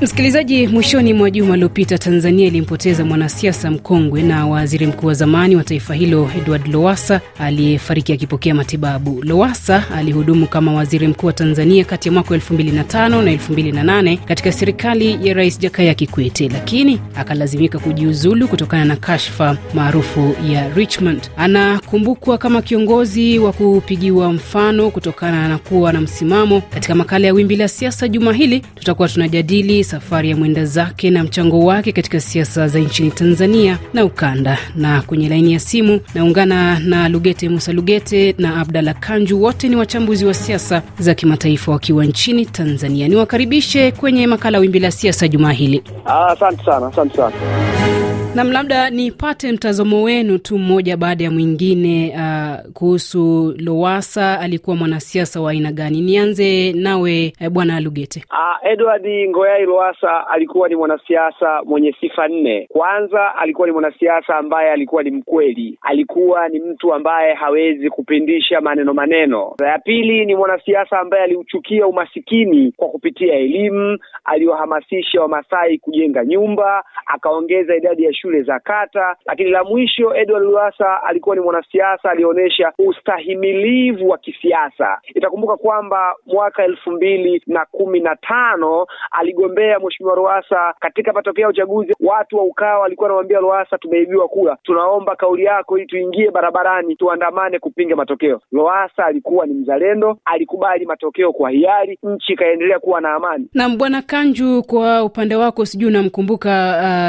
Msikilizaji, mwishoni mwa juma liopita Tanzania ilimpoteza mwanasiasa mkongwe na waziri mkuu wa zamani wa taifa hilo Edward Lowassa aliyefariki akipokea matibabu. Lowassa alihudumu kama waziri mkuu wa Tanzania kati ya mwaka 2005 na 2008 katika serikali ya Rais Jakaya Kikwete, lakini akalazimika kujiuzulu kutokana na kashfa maarufu ya Richmond. Anakumbukwa kama kiongozi wa kupigiwa mfano kutokana na kuwa na msimamo. Katika makala ya Wimbi la Siasa juma hili tutakuwa tunajadili safari ya mwenda zake na mchango wake katika siasa za nchini Tanzania na ukanda. Na kwenye laini ya simu naungana na Lugete Musa Lugete na Abdalla Kanju, wote ni wachambuzi wa siasa za kimataifa wakiwa nchini Tanzania. Niwakaribishe kwenye makala Wimbi la Siasa jumaa hili. Asante sana, asante sana. Nam, labda nipate mtazamo wenu tu mmoja baada ya mwingine uh, kuhusu Lowasa Alikuwa mwanasiasa wa aina gani? Nianze nawe eh, bwana Lugete. Uh, Edward Ngoyai Lowasa alikuwa ni mwanasiasa mwenye sifa nne. Kwanza, alikuwa ni mwanasiasa ambaye alikuwa ni mkweli, alikuwa ni mtu ambaye hawezi kupindisha maneno maneno. Ya pili, ni mwanasiasa ambaye aliuchukia umasikini kwa kupitia elimu, aliwahamasisha Wamasai kujenga nyumba, akaongeza idadi ya shule za kata. Lakini la mwisho, Edward Lowassa alikuwa ni mwanasiasa alionyesha ustahimilivu wa kisiasa. Itakumbuka kwamba mwaka elfu mbili na kumi na tano aligombea Mheshimiwa Lowassa katika matokeo ya uchaguzi. Watu wa Ukawa walikuwa wanamwambia Lowassa, tumeibiwa kura, tunaomba kauli yako ili tuingie barabarani tuandamane kupinga matokeo. Lowassa alikuwa ni mzalendo, alikubali matokeo kwa hiari, nchi ikaendelea kuwa na amani. Na bwana Kanju, kwa upande wako, sijui unamkumbuka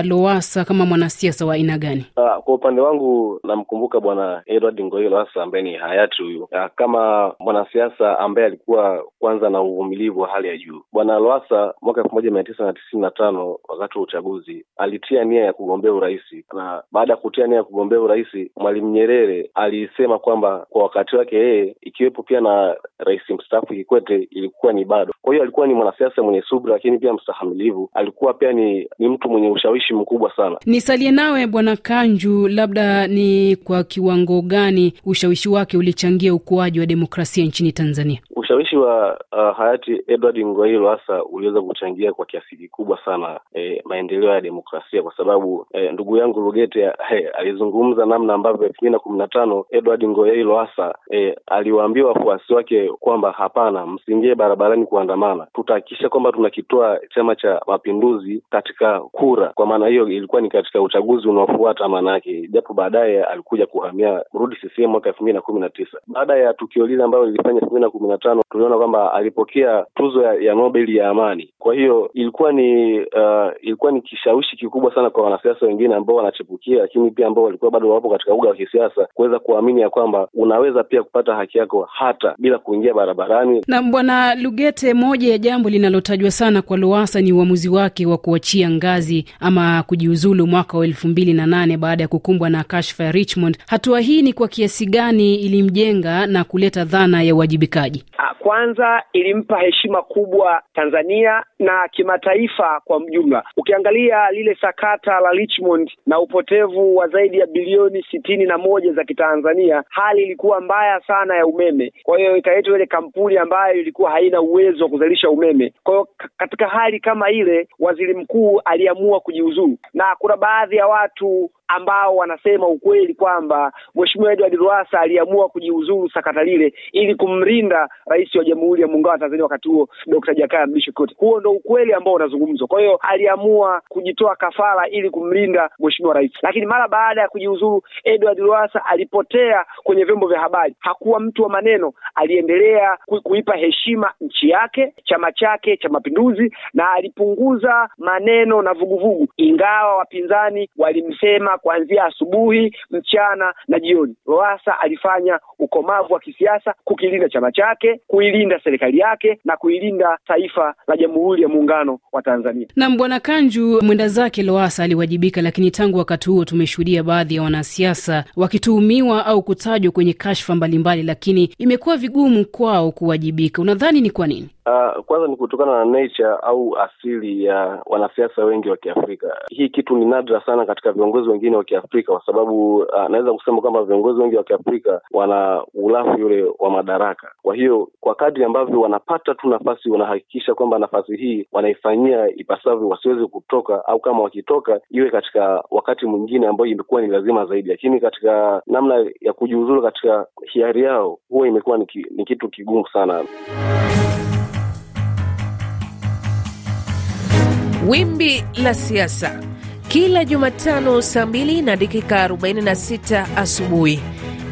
uh, Lowassa kama mwanasiasa wa aina gani? Uh, kwa upande wangu namkumbuka bwana Edward Ngoyai Lowassa ambaye ni hayati huyu, uh, kama mwanasiasa ambaye alikuwa kwanza na uvumilivu wa hali ya juu. Bwana Lowassa mwaka elfu moja mia tisa na tisini na tano wakati wa uchaguzi alitia nia ya kugombea urais, na baada ya kutia nia ya kugombea urais, Mwalimu Nyerere alisema kwamba kwa wakati wake yeye, ikiwepo pia na rais mstaafu Kikwete, ilikuwa ni bado. Kwa hiyo alikuwa ni mwanasiasa mwenye subira, lakini pia mstahamilivu. Alikuwa pia ni, ni mtu mwenye ushawishi mkubwa sana. Nisalie nawe bwana Kanju, labda ni kwa kiwango gani ushawishi wake ulichangia ukuaji wa demokrasia nchini Tanzania? Ushawishi wa uh, hayati Edward Ngoyai Lowassa uliweza kuchangia kwa kiasi kikubwa sana eh, maendeleo ya demokrasia kwa sababu eh, ndugu yangu Lugete eh, alizungumza namna ambavyo elfu mbili na kumi na tano Edward Ngoyai Lowassa eh, aliwaambia wafuasi wake kwamba hapana, msiingie barabarani kuandamana, tutahakikisha kwamba tunakitoa Chama cha Mapinduzi katika kura. Kwa maana hiyo ilikuwa ni katika uchaguzi unaofuata maana yake, japo baadaye alikuja kuhamia kurudi CCM mwaka elfu mbili na kumi na tisa. Baada ya tukio lile ambalo lilifanya elfu mbili na kumi na tano tuliona kwamba alipokea tuzo ya, ya Nobel ya amani. Kwa hiyo ilikuwa ni uh, ilikuwa ni kishawishi kikubwa sana kwa wanasiasa wengine ambao wanachepukia, lakini pia ambao walikuwa bado wapo katika uga wa kisiasa kuweza kuamini ya kwamba unaweza pia kupata haki yako hata bila kuingia barabarani. Na bwana Lugete, moja ya jambo linalotajwa sana kwa Lowassa ni uamuzi wake wa kuachia ngazi ama kujiuzulu mwaka wa elfu mbili na nane baada ya kukumbwa na kashfa ya Richmond. Hatua hii ni kwa kiasi gani ilimjenga na kuleta dhana ya uwajibikaji? Kwanza ilimpa heshima kubwa Tanzania na kimataifa kwa mjumla. Ukiangalia lile sakata la Richmond na upotevu wa zaidi ya bilioni sitini na moja za kitanzania, hali ilikuwa mbaya sana ya umeme. Kwa hiyo ikaletwa ile kampuni ambayo ilikuwa haina uwezo wa kuzalisha umeme. Kwa hiyo katika hali kama ile, waziri mkuu aliamua kujiuzuru, na kuna baadhi ya watu ambao wanasema ukweli kwamba Mheshimiwa Edward Lowassa aliamua kujiuzuru sakata lile ili kumlinda rais wa Jamhuri ya Muungano wa Tanzania wakati huo Dr. Jakaya Mrisho Kikwete. Huo ndo ukweli ambao unazungumzwa. Kwa hiyo aliamua kujitoa kafara ili kumlinda Mheshimiwa rais, lakini mara baada ya kujiuzuru Edward Lowassa alipotea kwenye vyombo vya habari. Hakuwa mtu wa maneno, aliendelea kuipa heshima nchi yake, chama chake cha Mapinduzi, na alipunguza maneno na vuguvugu, ingawa wapinzani walimsema kuanzia asubuhi, mchana na jioni. Lowassa alifanya ukomavu wa kisiasa kukilinda chama chake, kuilinda serikali yake na kuilinda taifa la Jamhuri ya Muungano wa Tanzania. nam bwana Kanju, mwenda zake Lowassa aliwajibika, lakini tangu wakati huo tumeshuhudia baadhi ya wanasiasa wakituhumiwa au kutajwa kwenye kashfa mbalimbali, lakini imekuwa vigumu kwao kuwajibika. Unadhani ni kwa nini? Uh, kwanza ni kutokana na nature au asili ya wanasiasa wengi wa Kiafrika. Hii kitu ni nadra sana katika viongozi wengine wengine wa Kiafrika, kwa sababu uh, naweza kusema kwamba viongozi wengi wa Kiafrika wana ulafi yule wa madaraka. Kwa hiyo kwa kadri ambavyo wanapata tu nafasi, wanahakikisha kwamba nafasi hii wanaifanyia ipasavyo, wasiweze kutoka, au kama wakitoka iwe katika wakati mwingine ambayo imekuwa ni lazima zaidi, lakini katika namna ya kujiuzulu katika hiari yao, huwa imekuwa ni, ki, ni kitu kigumu sana. Wimbi la siasa kila Jumatano saa 2 na dakika 46 asubuhi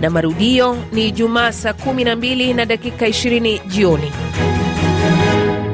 na marudio ni Ijumaa saa 12 na dakika 20 jioni.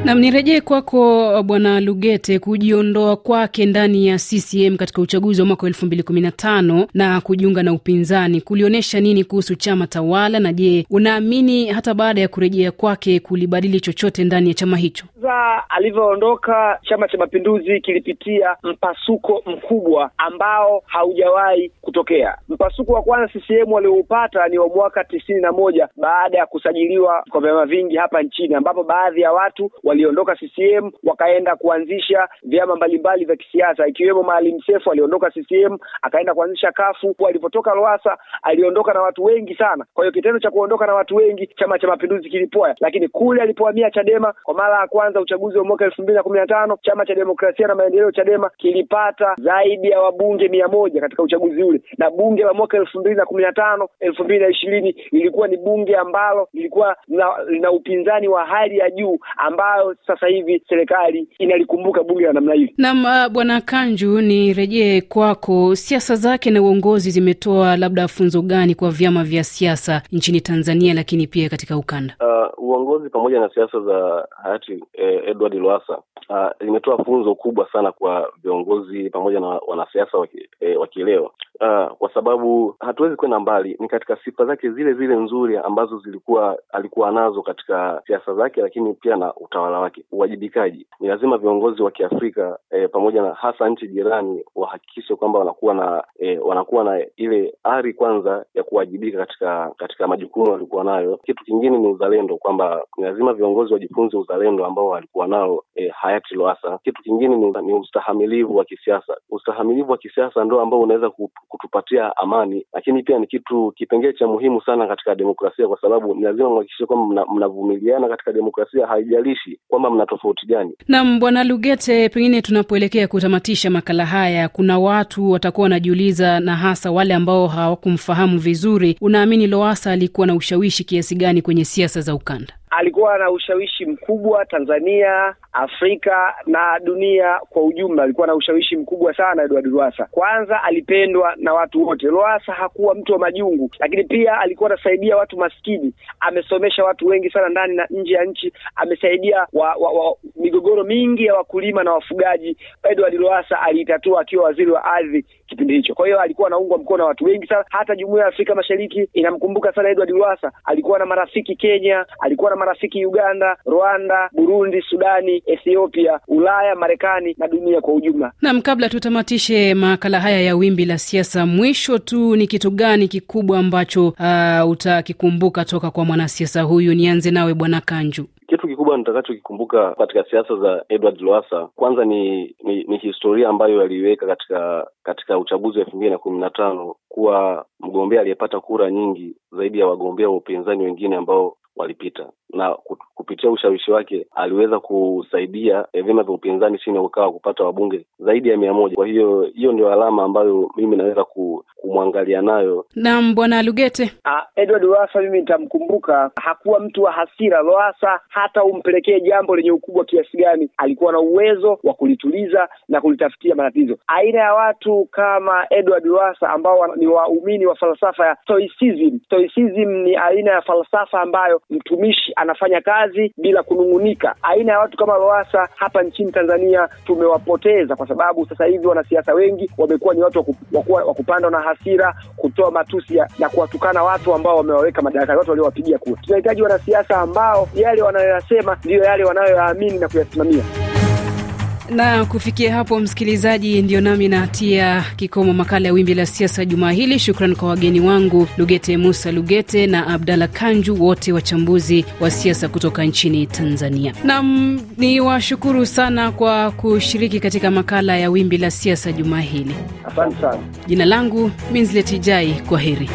Nam, nirejee kwako Bwana Lugete. Kujiondoa kwake ndani ya CCM katika uchaguzi wa mwaka wa elfu mbili kumi na tano na kujiunga na upinzani kulionyesha nini kuhusu chama tawala? Na je, unaamini hata baada ya kurejea kwake kulibadili chochote ndani ya chama hicho? za alivyoondoka Chama cha Mapinduzi kilipitia mpasuko mkubwa ambao haujawahi kutokea. Mpasuko wa kwanza CCM walioupata ni wa mwaka tisini na moja baada ya kusajiliwa kwa vyama vingi hapa nchini, ambapo baadhi ya watu waliondoka CCM wakaenda kuanzisha vyama mbalimbali vya kisiasa ikiwemo Maalim Seif aliondoka CCM akaenda kuanzisha kafu. Alipotoka Lowassa aliondoka na watu wengi sana. Kwa hiyo kitendo cha kuondoka na watu wengi, Chama cha Mapinduzi kilipoa, lakini kule alipohamia Chadema kwa mara ya kwanza uchaguzi wa mwaka elfu mbili na kumi na tano chama cha demokrasia na maendeleo Chadema kilipata zaidi ya wabunge mia moja katika uchaguzi ule, na bunge la mwaka elfu mbili na kumi na tano elfu mbili na ishirini lilikuwa ni bunge ambalo lilikuwa lina upinzani wa hali ya juu, ambayo sasa hivi serikali inalikumbuka bunge la namna hili. Naam, uh, Bwana Kanju, nirejee kwako. Siasa zake na uongozi zimetoa labda funzo gani kwa vyama vya siasa nchini Tanzania, lakini pia katika ukanda? Uh, uongozi pamoja na siasa za hayati eh, Edward Lowassa uh, limetoa funzo kubwa sana kwa viongozi pamoja na wanasiasa wa kileo uh, kwa sababu hatuwezi kwenda mbali, ni katika sifa zake zile zile nzuri ambazo zilikuwa alikuwa nazo katika siasa zake, lakini pia na utawala wake. Uwajibikaji ni lazima viongozi wa Kiafrika eh, pamoja na hasa nchi jirani wahakikishe kwamba wanakuwa na eh, wanakuwa na ile ari kwanza ya kuwajibika katika katika majukumu walikuwa nayo. Kitu kingine ni uzalendo, kwamba ni lazima viongozi wajifunze uzalendo ambao walikuwa nao eh, hayati Lowassa. Kitu kingine ni, ni ustahamilivu wa kisiasa. Ustahamilivu wa kisiasa ndio ambao unaweza kutupatia amani, lakini pia ni kitu kipengee cha muhimu sana katika demokrasia, kwa sababu ni lazima mhakikishe kwamba mnavumiliana mna katika demokrasia, haijalishi kwamba mna tofauti gani. Naam, Bwana Lugete, pengine tunapoelekea kutamatisha makala haya, kuna watu watakuwa wanajiuliza, na hasa wale ambao hawakumfahamu vizuri, unaamini Lowassa alikuwa na ushawishi kiasi gani kwenye siasa za ukanda? Alikuwa na ushawishi mkubwa Tanzania, Afrika na dunia kwa ujumla. Alikuwa na ushawishi mkubwa sana Edward Lowassa. Kwanza alipendwa na watu wote. Lowassa hakuwa mtu wa majungu, lakini pia alikuwa anasaidia watu maskini. Amesomesha watu wengi sana ndani na nje ya nchi. Amesaidia wa, wa, wa, migogoro mingi ya wakulima na wafugaji. Edward Lowassa aliitatua akiwa waziri wa ardhi kipindi hicho. Kwa hiyo alikuwa anaungwa mkono na watu wengi sana. Hata Jumuiya ya Afrika Mashariki inamkumbuka sana Edward Lowassa. Alikuwa na marafiki Kenya, alikuwa na marafiki Uganda, Rwanda, Burundi, Sudani, Ethiopia, Ulaya, Marekani na dunia kwa ujumla. Naam, kabla tutamatishe makala haya ya wimbi la siasa, mwisho tu, ni kitu gani kikubwa ambacho uh, utakikumbuka toka kwa mwanasiasa huyu? Nianze nawe Bwana Kanju. Kitu kikubwa nitakachokikumbuka katika siasa za Edward Lowassa kwanza ni, ni ni historia ambayo aliiweka katika katika uchaguzi wa elfu mbili na kumi na tano kuwa mgombea aliyepata kura nyingi zaidi ya wagombea wa upinzani wengine ambao walipita na kupitia ushawishi wake aliweza kusaidia vyama vya upinzani chini ya Ukawa kupata wabunge zaidi ya mia moja. Kwa hiyo hiyo ndio alama ambayo mimi naweza kumwangalia nayo. Naam, Bwana Lugete. Ah, Edward Lowassa mimi nitamkumbuka, hakuwa mtu wa hasira. Lowassa hata umpelekee jambo lenye ukubwa kiasi gani, alikuwa na uwezo wa kulituliza na kulitafutia matatizo. Aina ya watu kama Edward Lowassa ambao ni waumini wa falsafa ya Stoicism. Stoicism ni aina ya falsafa ambayo mtumishi anafanya kazi bila kunung'unika. Aina ya watu kama Lowassa hapa nchini Tanzania tumewapoteza, kwa sababu sasa hivi wanasiasa wengi wamekuwa ni watu wa kupandwa na hasira, kutoa matusi na kuwatukana watu ambao wamewaweka madarakani, watu waliowapigia kura. Tunahitaji wanasiasa ambao yale wanayoyasema ndiyo yale wanayoyaamini na kuyasimamia. Na kufikia hapo, msikilizaji, ndio nami natia kikomo makala ya Wimbi la Siasa jumaa hili. Shukran kwa wageni wangu Lugete Musa Lugete na Abdalla Kanju, wote wachambuzi wa siasa kutoka nchini Tanzania. Nam ni washukuru sana kwa kushiriki katika makala ya Wimbi la Siasa jumaa hili. Asante sana. Jina langu Minzletijai, kwa heri.